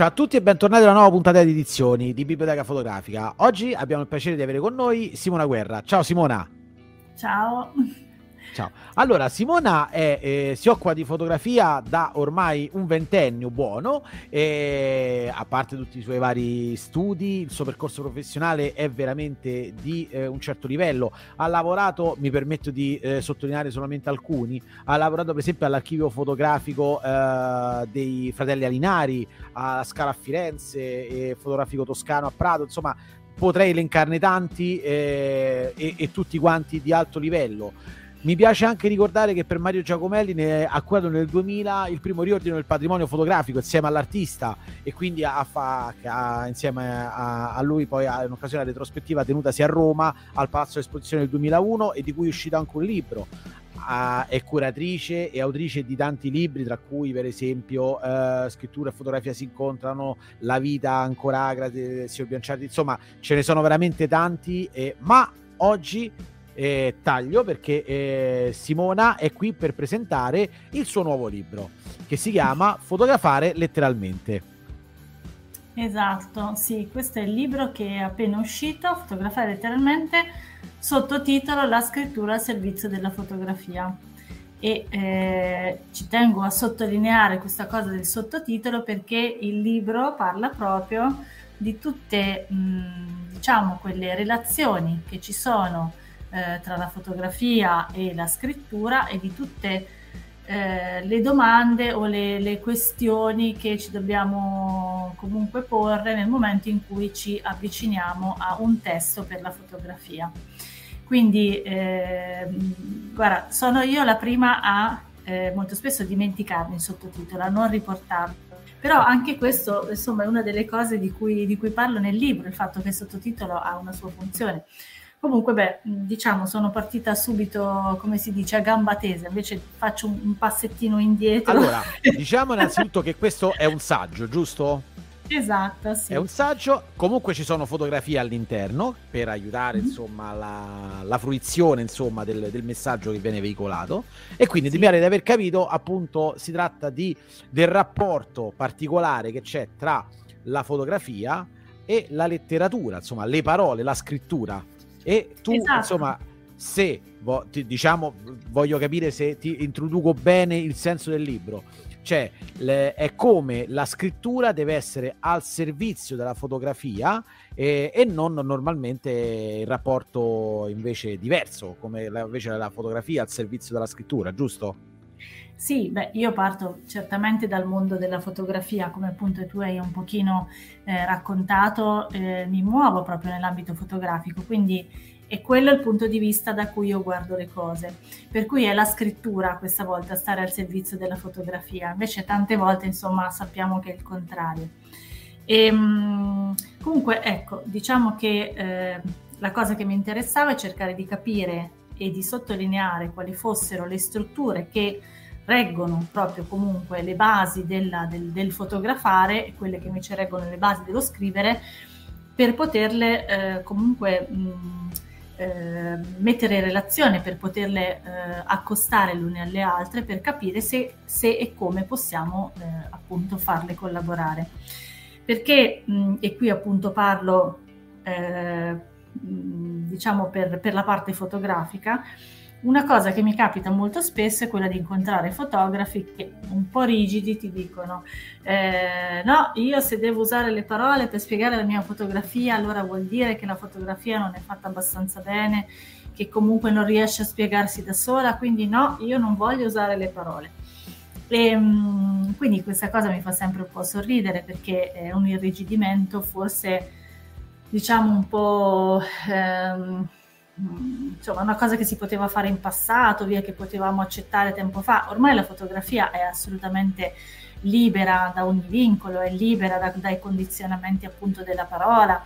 Ciao a tutti e bentornati alla nuova puntata di edizioni di Biblioteca Fotografica. Oggi abbiamo il piacere di avere con noi Simona Guerra. Ciao Simona. Ciao. Ciao. Allora, Simona è, eh, si occupa di fotografia da ormai un ventennio buono, e, a parte tutti i suoi vari studi, il suo percorso professionale è veramente di eh, un certo livello. Ha lavorato, mi permetto di eh, sottolineare solamente alcuni, ha lavorato per esempio all'archivio fotografico eh, dei fratelli Alinari, alla Scala a Firenze, e fotografico toscano a Prato, insomma potrei elencarne tanti eh, e, e tutti quanti di alto livello. Mi piace anche ricordare che per Mario Giacomelli ne ha curato nel 2000 il primo riordino del patrimonio fotografico insieme all'artista e quindi ha, ha, insieme a, a, lui poi ha un'occasione retrospettiva tenutasi a Roma al Palazzo dell'Esposizione del 2001 e di cui è uscito anche un libro. Uh, è curatrice e autrice di tanti libri, tra cui per esempio uh, Scrittura e fotografia si incontrano, La vita ancora agra di Signor Bianciardi, insomma ce ne sono veramente tanti, eh, ma oggi eh, taglio perché eh, Simona è qui per presentare il suo nuovo libro che si chiama Fotografare letteralmente. Esatto, sì, questo è il libro che è appena uscito, Fotografare letteralmente, sottotitolo La scrittura al servizio della fotografia. E eh, ci tengo a sottolineare questa cosa del sottotitolo perché il libro parla proprio di tutte, mh, diciamo, quelle relazioni che ci sono eh, tra la fotografia e la scrittura e di tutte eh, le domande o le, le, questioni che ci dobbiamo comunque porre nel momento in cui ci avviciniamo a un testo per la fotografia. Quindi, eh, guarda, sono io la prima a eh, molto spesso dimenticarmi il sottotitolo, a non riportarlo. Però anche questo, insomma, è una delle cose di cui, di cui parlo nel libro, il fatto che il sottotitolo ha una sua funzione. Comunque, beh, diciamo, sono partita subito, come si dice, a gamba tesa, invece faccio un, un passettino indietro. Allora, diciamo innanzitutto che questo è un saggio, giusto? Esatto, sì. È un saggio, comunque ci sono fotografie all'interno per aiutare mm-hmm. insomma, la, la, fruizione insomma, del, del, messaggio che viene veicolato e quindi sì. mi pare di aver capito appunto si tratta di, del rapporto particolare che c'è tra la fotografia e la letteratura, insomma le parole, la scrittura e tu, esatto. insomma, se diciamo, voglio capire se ti introduco bene il senso del libro. Cioè, le, è come la scrittura deve essere al servizio della fotografia e, e non normalmente il rapporto invece diverso, come la, invece la fotografia al servizio della scrittura, giusto? Sì, beh, io parto certamente dal mondo della fotografia, come appunto tu hai un pochino eh, raccontato, eh, mi muovo proprio nell'ambito fotografico, quindi è quello il punto di vista da cui io guardo le cose. Per cui è la scrittura questa volta stare al servizio della fotografia, invece tante volte insomma sappiamo che è il contrario. E, ehm, comunque ecco, diciamo che eh, la cosa che mi interessava è cercare di capire e di sottolineare quali fossero le strutture che reggono proprio comunque le basi della, del, del, fotografare e quelle che invece reggono le basi dello scrivere per poterle eh, comunque mh, eh, mettere in relazione, per poterle eh, accostare le une alle altre, per capire se, se e come possiamo eh, appunto farle collaborare. Perché, mh, e qui appunto parlo eh, diciamo per, per la parte fotografica, una cosa che mi capita molto spesso è quella di incontrare fotografi che un po' rigidi ti dicono eh, no, io se devo usare le parole per spiegare la mia fotografia allora vuol dire che la fotografia non è fatta abbastanza bene, che comunque non riesce a spiegarsi da sola, quindi no, io non voglio usare le parole. E, ehm, quindi questa cosa mi fa sempre un po' sorridere perché è un irrigidimento forse diciamo un po'... Ehm, insomma, una cosa che si poteva fare in passato, via che potevamo accettare tempo fa. Ormai la fotografia è assolutamente libera da ogni vincolo, è libera da, dai condizionamenti appunto della parola,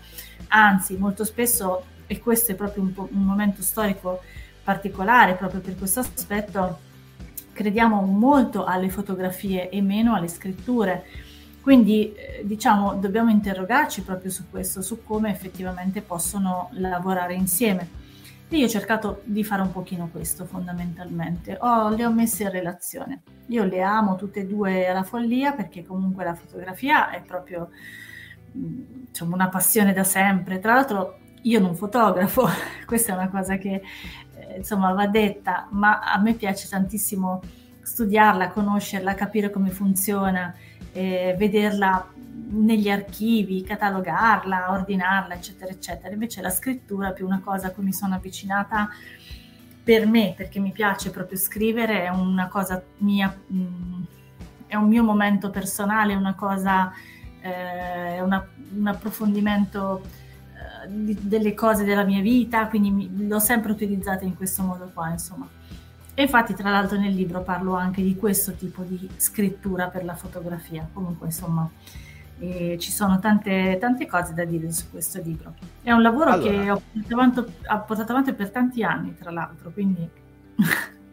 anzi molto spesso, e questo è proprio un, un momento storico particolare proprio per questo aspetto, crediamo molto alle fotografie e meno alle scritture. Quindi eh, diciamo dobbiamo interrogarci proprio su questo, su come effettivamente possono lavorare insieme E io ho cercato di fare un pochino questo fondamentalmente, ho, le ho messe in relazione. Io le amo tutte e due alla follia perché comunque la fotografia è proprio insomma, una passione da sempre. Tra l'altro io non fotografo, questa è una cosa che eh, insomma va detta, ma a me piace tantissimo studiarla, conoscerla, capire come funziona, eh, vederla negli archivi, catalogarla, ordinarla, eccetera, eccetera. Invece la scrittura è più una cosa a cui mi sono avvicinata per me, perché mi piace proprio scrivere, è una cosa mia, mm, è un mio momento personale, una cosa, eh, una, un approfondimento eh, delle cose della mia vita, quindi l'ho sempre utilizzata in questo modo qua, insomma. E infatti, tra l'altro, nel libro parlo anche di questo tipo di scrittura per la fotografia. Comunque, insomma, eh, ci sono tante, tante, cose da dire su questo libro. È un lavoro allora. che ho portato, avanti, ho portato avanti per tanti anni, tra l'altro, quindi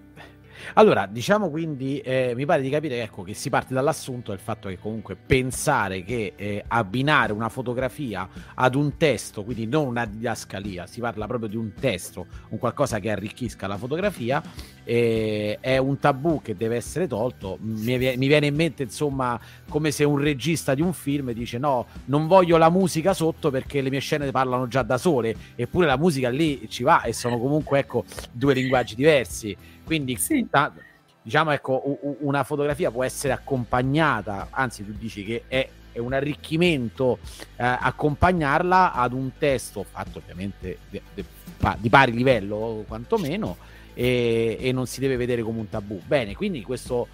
allora, diciamo quindi, eh, mi pare di capire ecco, che si parte dall'assunto del fatto che comunque pensare che eh, abbinare una fotografia ad un testo, quindi non una didascalia, si parla proprio di un testo, un qualcosa che arricchisca la fotografia, eh, è un tabù che deve essere tolto. Mi, mi, viene in mente, insomma, come se un regista di un film dice no, non voglio la musica sotto perché le mie scene parlano già da sole, eppure la musica lì ci va e sono comunque, ecco, due linguaggi diversi. Quindi, sì. ta- diciamo, ecco, una fotografia può essere accompagnata, anzi, tu dici che è, è un arricchimento eh, accompagnarla ad un testo fatto ovviamente di, di, di pari livello, quantomeno, e, e non si deve vedere come un tabù. Bene, quindi questo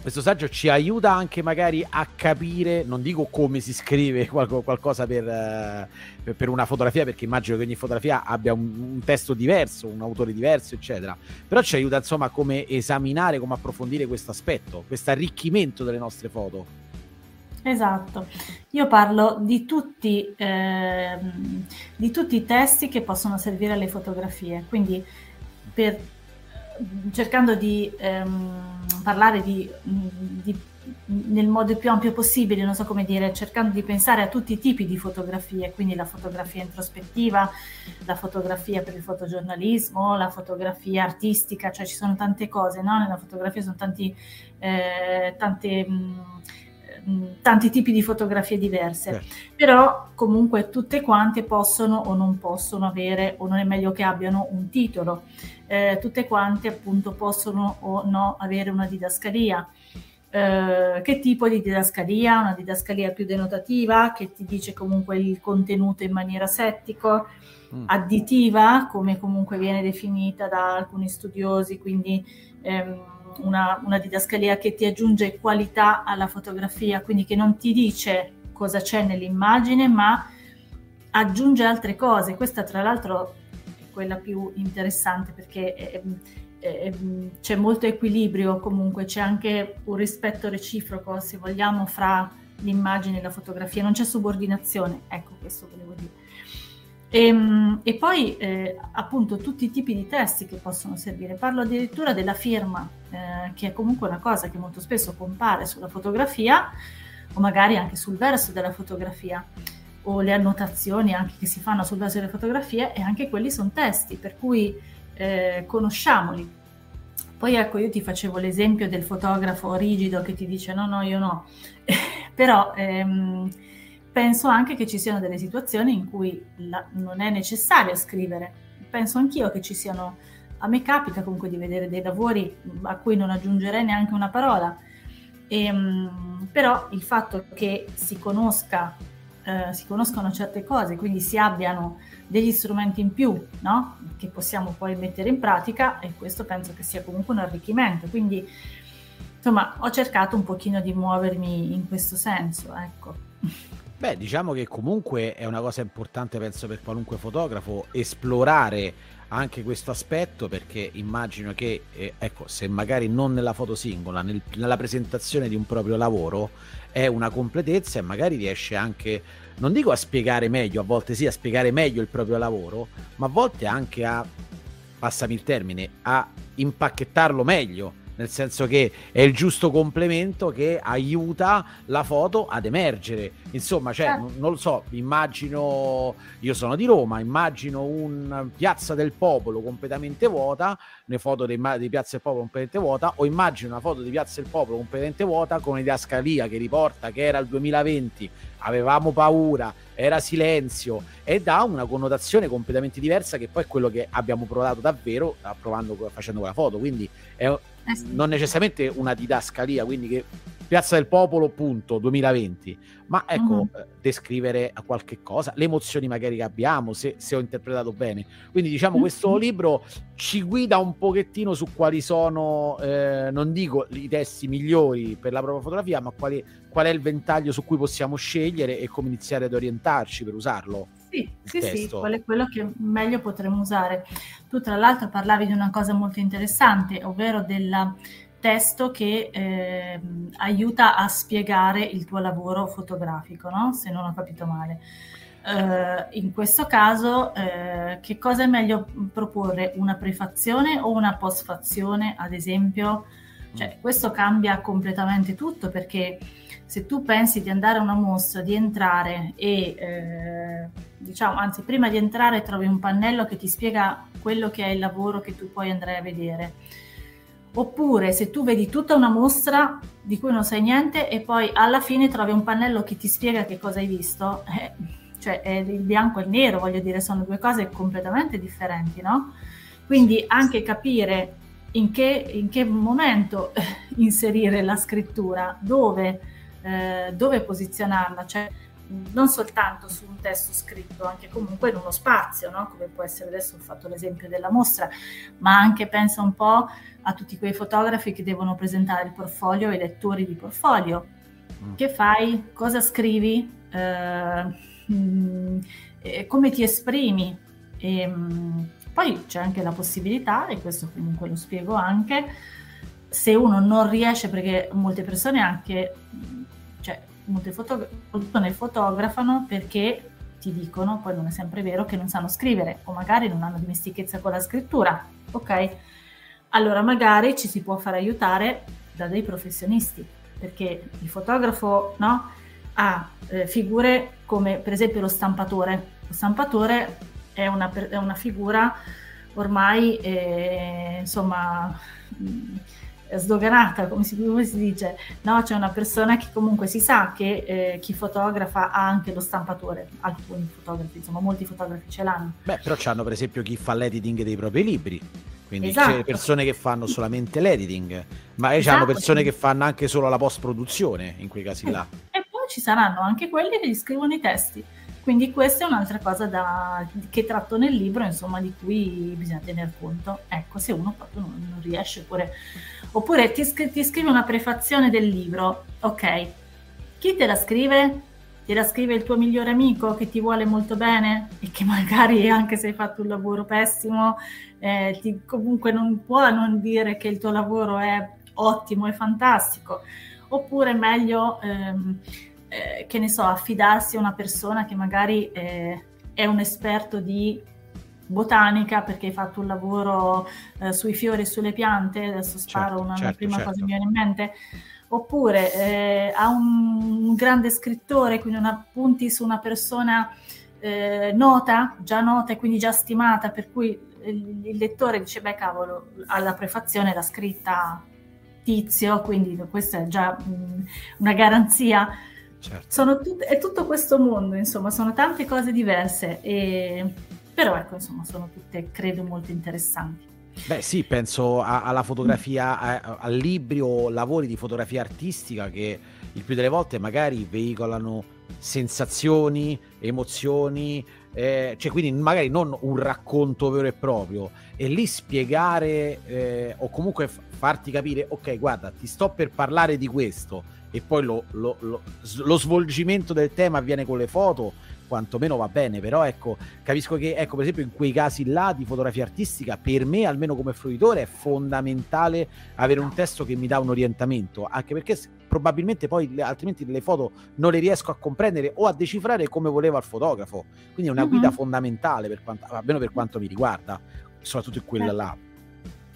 questo saggio ci aiuta anche magari a capire, non dico come si scrive qualcosa per, per una fotografia, perché immagino che ogni fotografia abbia un, un, testo diverso, un autore diverso, eccetera, però ci aiuta insomma a come esaminare, come approfondire questo aspetto, questo arricchimento delle nostre foto. Esatto, io parlo di tutti, eh, di tutti i testi che possono servire alle fotografie, quindi per cercando di ehm, parlare di, di, nel modo più ampio possibile, non so come dire, cercando di pensare a tutti i tipi di fotografie, quindi la fotografia introspettiva, la fotografia per il fotogiornalismo, la fotografia artistica, cioè ci sono tante cose, no? Nella fotografia sono tanti, eh, tante... Mh, tanti tipi di fotografie diverse, eh. però comunque tutte quante possono o non possono avere, o non è meglio che abbiano un titolo eh, tutte quante appunto possono o no avere una didascalia. Eh, che tipo di didascalia? Una didascalia più denotativa che ti dice comunque il contenuto in maniera settico, mm. additiva, come comunque viene definita da alcuni studiosi, quindi ehm, una, una didascalia che ti aggiunge qualità alla fotografia, quindi che non ti dice cosa c'è nell'immagine, ma aggiunge altre cose. Questa tra l'altro quella più interessante perché è, è, c'è molto equilibrio comunque, c'è anche un rispetto reciproco, se vogliamo, fra l'immagine e la fotografia, non c'è subordinazione, ecco questo volevo dire. E, ehm, e poi eh, appunto tutti i tipi di testi che possono servire, parlo addirittura della firma, eh, che è comunque una cosa che molto spesso compare sulla fotografia o magari anche sul verso della fotografia o le annotazioni anche che si fanno sul base delle fotografie e anche quelli sono testi, per cui eh, conosciamoli. Poi ecco, io ti facevo l'esempio del fotografo rigido che ti dice no, no, io no, però ehm, penso anche che ci siano delle situazioni in cui la, non è necessario scrivere. Penso anch'io che ci siano, a me capita comunque di vedere dei lavori a cui non aggiungerei neanche una parola, e, ehm, però il fatto che si conosca eh, si conoscono certe cose, quindi si abbiano degli strumenti in più, no? Che possiamo poi mettere in pratica e questo penso che sia comunque un arricchimento. Quindi, insomma, ho cercato un pochino di muovermi in questo senso, ecco. Beh, diciamo che comunque è una cosa importante, penso, per qualunque fotografo, esplorare anche questo aspetto perché immagino che, eh, ecco, se magari non nella foto singola, nel, nella presentazione di un proprio lavoro, è una completezza e magari riesce anche, non dico a spiegare meglio, a volte sì, a spiegare meglio il proprio lavoro, ma a volte anche a, passami il termine, a impacchettarlo meglio nel senso che è il giusto complemento che aiuta la foto ad emergere. Insomma, cioè, non, non lo so, immagino, io sono di Roma, immagino un Piazza del Popolo completamente vuota, le foto dei, di Piazza del Popolo completamente vuota, o immagino una foto di Piazza del Popolo completamente vuota con didascalia che riporta che era il 2020, avevamo paura, era silenzio e dà una connotazione completamente diversa che poi è quello che abbiamo provato davvero provando, facendo quella foto. Quindi è eh sì. non necessariamente una didascalia, quindi che Piazza del Popolo, punto, 2020, ma ecco, uh-huh. descrivere qualche cosa, le emozioni magari che abbiamo, se, se ho interpretato bene. Quindi diciamo uh-huh. questo libro ci guida un pochettino su quali sono, eh, non dico i testi migliori per la propria fotografia, ma quali, qual è il ventaglio su cui possiamo scegliere e come iniziare ad orientarci per usarlo. Sì, sì, sì, qual è quello che meglio potremmo usare. Tu tra l'altro parlavi di una cosa molto interessante, ovvero del testo che eh, aiuta a spiegare il tuo lavoro fotografico, no? se non ho capito male. Uh, in questo caso, uh, che cosa è meglio proporre? Una prefazione o una postfazione, ad esempio? Cioè, questo cambia completamente tutto perché se tu pensi di andare a una mostra, di entrare e eh, diciamo, anzi, prima di entrare trovi un pannello che ti spiega quello che è il lavoro che tu poi andrai a vedere. Oppure se tu vedi tutta una mostra di cui non sai niente e poi alla fine trovi un pannello che ti spiega che cosa hai visto, eh, cioè il bianco e il nero, voglio dire, sono due cose completamente differenti, no? Quindi anche capire in che, in che momento inserire la scrittura, dove eh, dove posizionarla, cioè non soltanto su un testo scritto, anche comunque in uno spazio, no? come può essere adesso ho fatto l'esempio della mostra, ma anche pensa un po' a tutti quei fotografi che devono presentare il portfolio ai lettori di portfolio. Mm. Che fai? Cosa scrivi? Eh, mh, eh, come ti esprimi? E, mh, poi c'è anche la possibilità, e questo comunque lo spiego anche, se uno non riesce, perché molte persone anche molte persone fotografano perché ti dicono, poi non è sempre vero, che non sanno scrivere o magari non hanno dimestichezza con la scrittura, ok? Allora magari ci si può far aiutare da dei professionisti, perché il fotografo no, ha eh, figure come per esempio lo stampatore. Lo stampatore è una, è una figura ormai, eh, insomma sdoganata, come si, come si dice, no? C'è una persona che comunque si sa che eh, chi fotografa ha anche lo stampatore, alcuni fotografi, insomma molti fotografi ce l'hanno. Beh, però c'hanno per esempio chi fa l'editing dei propri libri, quindi esatto. c'è persone che fanno solamente l'editing, ma esatto. c'hanno persone che fanno anche solo la post-produzione in quei casi là. E poi ci saranno anche quelli che gli scrivono i testi. Quindi questa è un'altra cosa da, che tratto nel libro, insomma, di cui bisogna tener conto. Ecco, se uno proprio non, non riesce, oppure, oppure ti, ti scrive una prefazione del libro, ok, chi te la scrive? Te la scrive il tuo migliore amico che ti vuole molto bene e che magari anche se hai fatto un lavoro pessimo, eh, ti, comunque non può non dire che il tuo lavoro è ottimo e fantastico. Oppure meglio... Ehm, eh, che ne so, affidarsi a una persona che magari eh, è un esperto di botanica perché hai fatto un lavoro eh, sui fiori e sulle piante, adesso sparo certo, una, certo, prima certo. cosa che mi viene in mente, oppure eh, a un, un, grande scrittore, quindi una, punti su una persona eh, nota, già nota e quindi già stimata, per cui il, il lettore dice, beh cavolo, alla prefazione l'ha scritta Tizio, quindi questa è già mh, una garanzia Certo. Tut- è tutto questo mondo, insomma, sono tante cose diverse, e... però ecco, insomma, sono tutte, credo, molto interessanti. Beh sì, penso a- alla fotografia, a-, a libri o lavori di fotografia artistica che il più delle volte magari veicolano sensazioni, emozioni, eh, cioè quindi magari non un racconto vero e proprio, e lì spiegare eh, o comunque farti capire, ok, guarda, ti sto per parlare di questo, e poi lo, lo, lo, lo, svolgimento del tema avviene con le foto, quantomeno va bene, però ecco, capisco che, ecco, per esempio in quei casi là di fotografia artistica, per me, almeno come fruitore, è fondamentale avere un testo che mi dà un orientamento, anche perché probabilmente poi altrimenti le foto non le riesco a comprendere o a decifrare come voleva il fotografo, quindi è una mm-hmm. guida fondamentale, per quanto, almeno per quanto mi riguarda, soprattutto in quella là.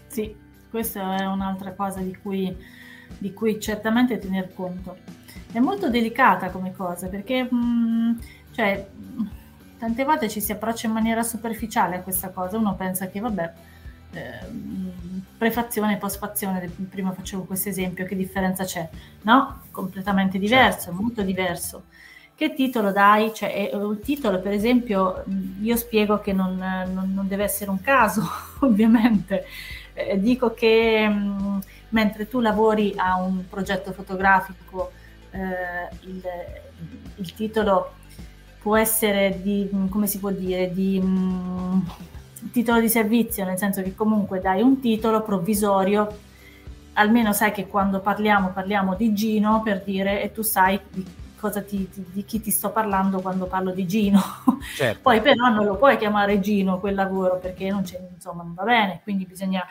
Sì, questa è un'altra cosa di cui, di cui certamente tener conto. È molto delicata come cosa perché mh, mm, cioè, tante volte ci si approccia in maniera superficiale a questa cosa, uno pensa che vabbè, eh, prefazione e postfazione, prima facevo questo esempio, che differenza c'è? No, completamente diverso, certo. molto diverso. Che titolo dai? Cioè, il titolo, per esempio, io spiego che non, non, non deve essere un caso, ovviamente. Eh, dico che mh, mentre tu lavori a un progetto fotografico, eh, il, il, titolo può essere di, come si può dire, di mh, titolo di servizio, nel senso che comunque dai un titolo provvisorio, almeno sai che quando parliamo parliamo di Gino per dire e tu sai di, ti, di, chi ti sto parlando quando parlo di Gino. Certo. Poi però non lo puoi chiamare Gino quel lavoro perché non, insomma, non va bene, quindi bisogna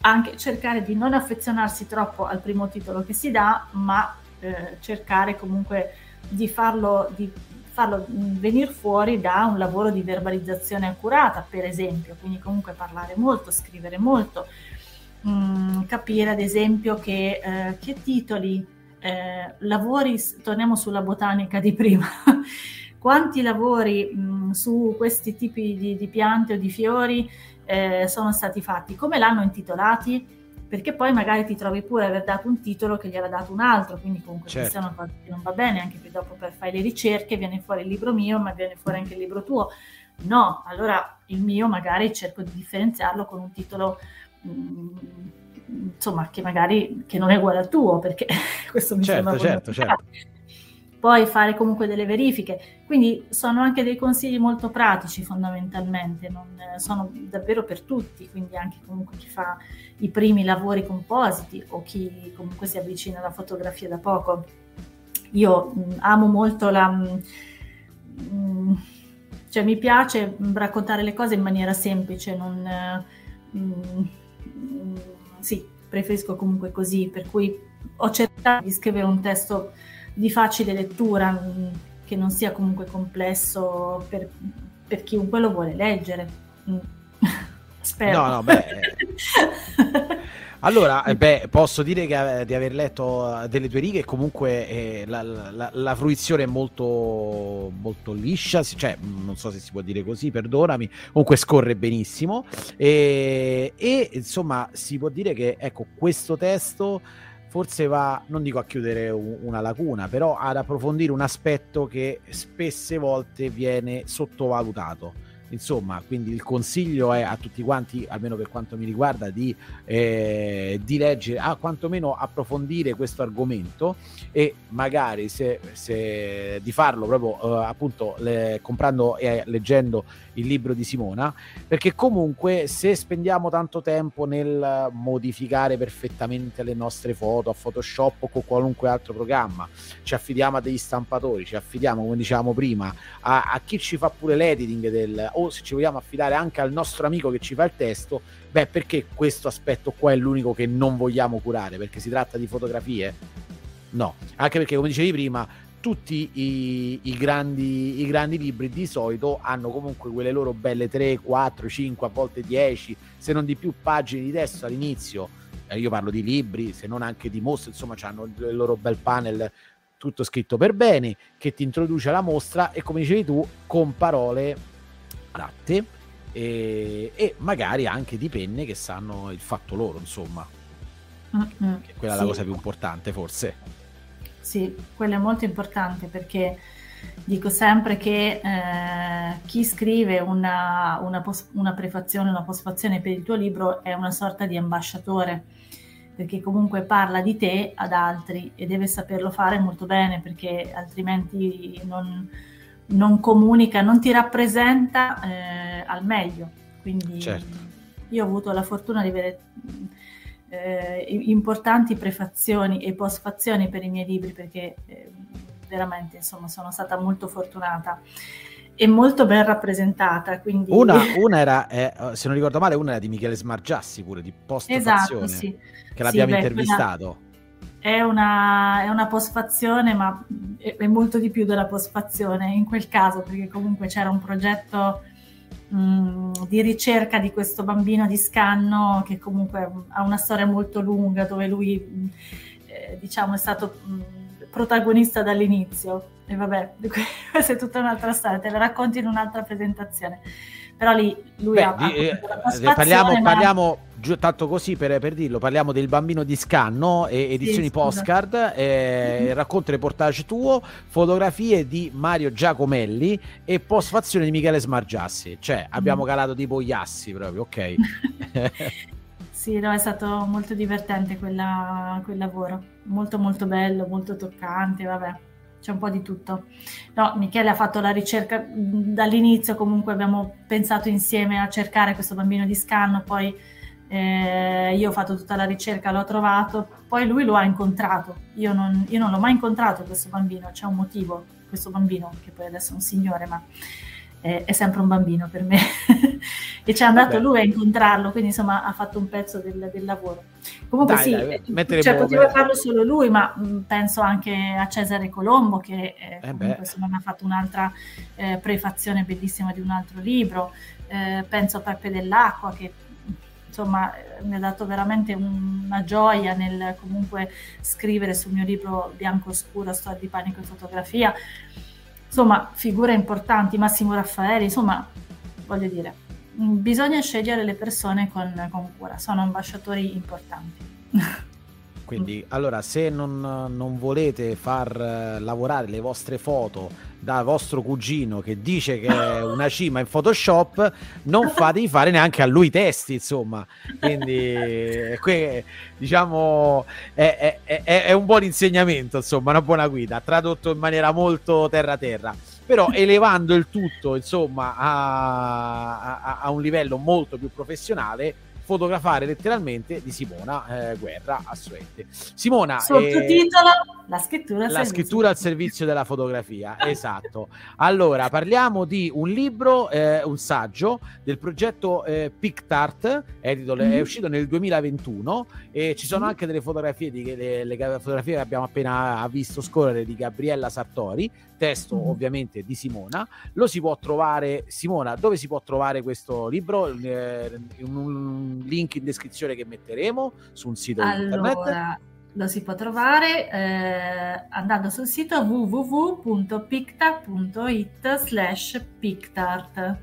anche cercare di non affezionarsi troppo al primo titolo che si dà, ma eh, cercare comunque di farlo, di farlo venire fuori da un lavoro di verbalizzazione accurata, per esempio, quindi comunque parlare molto, scrivere molto, mh, mm, capire ad esempio che, eh, che titoli, eh, lavori, torniamo sulla botanica di prima, quanti lavori mh, mm, su questi tipi di, di, piante o di fiori eh, sono stati fatti, come l'hanno intitolati, perché poi magari ti trovi pure aver dato un titolo che gli era dato un altro, quindi comunque certo. questa è una cosa che non va bene, anche che dopo per fare le ricerche viene fuori il libro mio, ma viene fuori anche il libro tuo. No, allora il mio magari cerco di differenziarlo con un titolo mh, mm, insomma che magari che non è uguale al tuo, perché questo mi certo, sembra certo, certo poi fare comunque delle verifiche. Quindi sono anche dei consigli molto pratici fondamentalmente, non, eh, sono davvero per tutti, quindi anche comunque chi fa i primi lavori compositi o chi comunque si avvicina alla fotografia da poco. Io mh, mm, amo molto la... Mh, mm, cioè mi piace raccontare le cose in maniera semplice, non... Mm, sì, preferisco comunque così, per cui ho cercato di scrivere un testo di facile lettura, mm, che non sia comunque complesso per, per chiunque lo vuole leggere. Mm. Spero. No, no, beh. Allora, eh, beh, posso dire che, eh, di aver letto eh, delle tue righe comunque eh, la, la, la, fruizione è molto, molto liscia, cioè non so se si può dire così, perdonami, comunque scorre benissimo e, e insomma si può dire che ecco questo testo forse va, non dico a chiudere una lacuna, però ad approfondire un aspetto che spesse volte viene sottovalutato. Insomma, quindi il consiglio è a tutti quanti, almeno per quanto mi riguarda, di, eh, di leggere, a quantomeno approfondire questo argomento e magari se, se di farlo proprio eh, appunto le, comprando e leggendo il libro di Simona, perché comunque se spendiamo tanto tempo nel modificare perfettamente le nostre foto a Photoshop o con qualunque altro programma, ci affidiamo a degli stampatori, ci affidiamo, come dicevamo prima, a, a chi ci fa pure l'editing del o se ci vogliamo affidare anche al nostro amico che ci fa il testo, beh, perché questo aspetto qua è l'unico che non vogliamo curare? Perché si tratta di fotografie? No, anche perché come dicevi prima, tutti i, i, grandi, i grandi libri di solito hanno comunque quelle loro belle 3, 4, 5, a volte 10, se non di più pagine di testo all'inizio. Eh, io parlo di libri, se non anche di mostre, insomma, hanno il loro bel panel tutto scritto per bene, che ti introduce alla mostra e come dicevi tu, con parole adatte e, e, magari anche di penne che sanno il fatto loro, insomma. Mm-hmm. quella è la cosa più importante, forse. Sì, quella è molto importante perché dico sempre che eh, chi scrive una, una, pos- una prefazione, una postfazione per il tuo libro è una sorta di ambasciatore perché comunque parla di te ad altri e deve saperlo fare molto bene perché altrimenti non, non comunica, non ti rappresenta eh, al meglio. Quindi certo. io ho avuto la fortuna di avere eh, importanti prefazioni e postfazioni per i miei libri perché eh, veramente insomma sono stata molto fortunata e molto ben rappresentata. Quindi... Una, una era, eh, se non ricordo male, una era di Michele Smargiassi pure, di postfazione, esatto, sì. che l'abbiamo sì, beh, intervistato. È una, è una postfazione, ma è, è, molto di più della postfazione in quel caso, perché comunque c'era un progetto mm, di ricerca di questo bambino di scanno che comunque ha una storia molto lunga dove lui mm, eh, diciamo è stato mm, protagonista dall'inizio. E vabbè questa è tutta un'altra storia te la racconti in un'altra presentazione però lì lui Beh, ha, di, eh, parliamo, ma... parliamo tanto così per, per, dirlo parliamo del bambino di Scanno e edizioni sì, postcard eh, mm-hmm. racconto reportage tuo fotografie di Mario Giacomelli e postfazione di Michele Smargiassi. Cioè abbiamo mm. calato tipo gli assi proprio ok. Sì no, è stato molto divertente quella, quel lavoro. Molto molto bello molto toccante vabbè c'è un po' di tutto. No, Michele ha fatto la ricerca dall'inizio, comunque abbiamo pensato insieme a cercare questo bambino di scanno, poi eh, io ho fatto tutta la ricerca, l'ho trovato, poi lui lo ha incontrato. Io non, io non l'ho mai incontrato questo bambino, c'è un motivo, questo bambino, che poi adesso è un signore, ma è, è sempre un bambino per me. e ci è andato lui a incontrarlo, quindi insomma ha fatto un pezzo del, del lavoro. Comunque dai, sì, dai, cioè, poteva farlo solo lui, ma mh, mm, penso anche a Cesare Colombo che eh, eh comunque insomma, ha fatto un'altra eh, prefazione bellissima di un altro libro, eh, penso a Peppe dell'Acqua che insomma mi ha dato veramente una gioia nel comunque scrivere sul mio libro Bianco Oscuro, Storia di panico e fotografia insomma, figure importanti, Massimo Raffaelli, insomma, voglio dire, bisogna scegliere le persone con, con cura, sono ambasciatori importanti. Quindi, allora, se non, non, volete far eh, lavorare le vostre foto da vostro cugino che dice che è una cima in Photoshop, non fatevi fare neanche a lui i testi, insomma. Quindi, que, diciamo, è, è, è, è, un buon insegnamento, insomma, una buona guida, tradotto in maniera molto terra-terra. Però elevando il tutto, insomma, a, a, a un livello molto più professionale, fotografare letteralmente di Simona eh, Guerra assolutamente. Simona sottotitolo eh, la scrittura al la servizio. scrittura al servizio della fotografia esatto allora parliamo di un libro eh, un saggio del progetto eh, PictArt edito, mm-hmm. è uscito nel 2021 e ci sono mm-hmm. anche delle fotografie di, le, le, fotografie che abbiamo appena visto scorrere di Gabriella Sartori testo mm. ovviamente di Simona. Lo si può trovare, Simona, dove si può trovare questo libro? Eh, un link in descrizione che metteremo su un sito allora, internet. Lo si può trovare eh, andando sul sito www.picta.it slash pictart.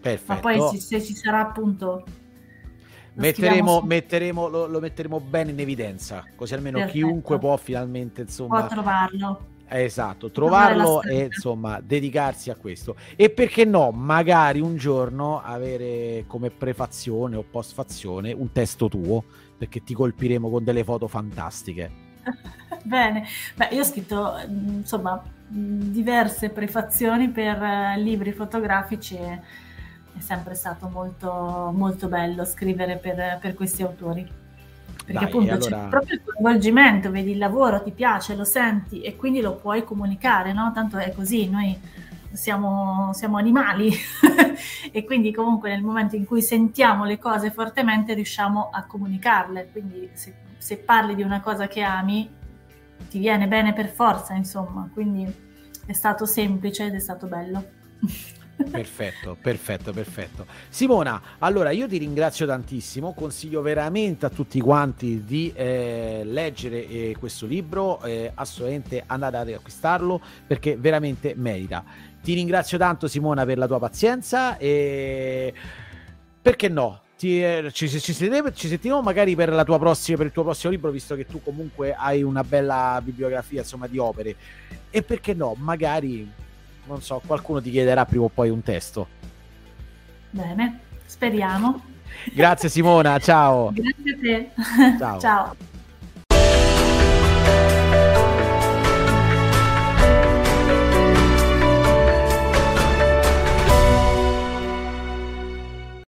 Perfetto. Ma poi se, se ci sarà appunto Metteremo, metteremo lo, lo, metteremo bene in evidenza, così almeno Perfetto. chiunque può finalmente insomma può trovarlo. Esatto, trovarlo e insomma dedicarsi a questo. E perché no, magari un giorno avere come prefazione o postfazione un testo tuo, perché ti colpiremo con delle foto fantastiche. Bene, Beh, io ho scritto insomma diverse prefazioni per uh, libri fotografici e è sempre stato molto, molto bello scrivere per, per questi autori perché Dai, appunto allora... c'è proprio il coinvolgimento, vedi il lavoro, ti piace, lo senti e quindi lo puoi comunicare, no? Tanto è così, noi siamo, siamo animali e quindi comunque nel momento in cui sentiamo le cose fortemente riusciamo a comunicarle, quindi se, se parli di una cosa che ami ti viene bene per forza, insomma, quindi è stato semplice ed è stato bello. Perfetto, perfetto, perfetto. Simona, allora io ti ringrazio tantissimo, consiglio veramente a tutti quanti di eh, leggere eh, questo libro, eh, assolutamente andate ad acquistarlo perché veramente merita. Ti ringrazio tanto Simona per la tua pazienza e perché no? Ti, eh, ci, ci, ci, sentiamo magari per, prossima, per il tuo prossimo libro, visto che tu comunque hai una bella bibliografia insomma, di opere. E perché no? Magari non so, qualcuno ti chiederà prima o poi un testo. Bene, speriamo. Grazie Simona, ciao. Grazie a te. Ciao. ciao.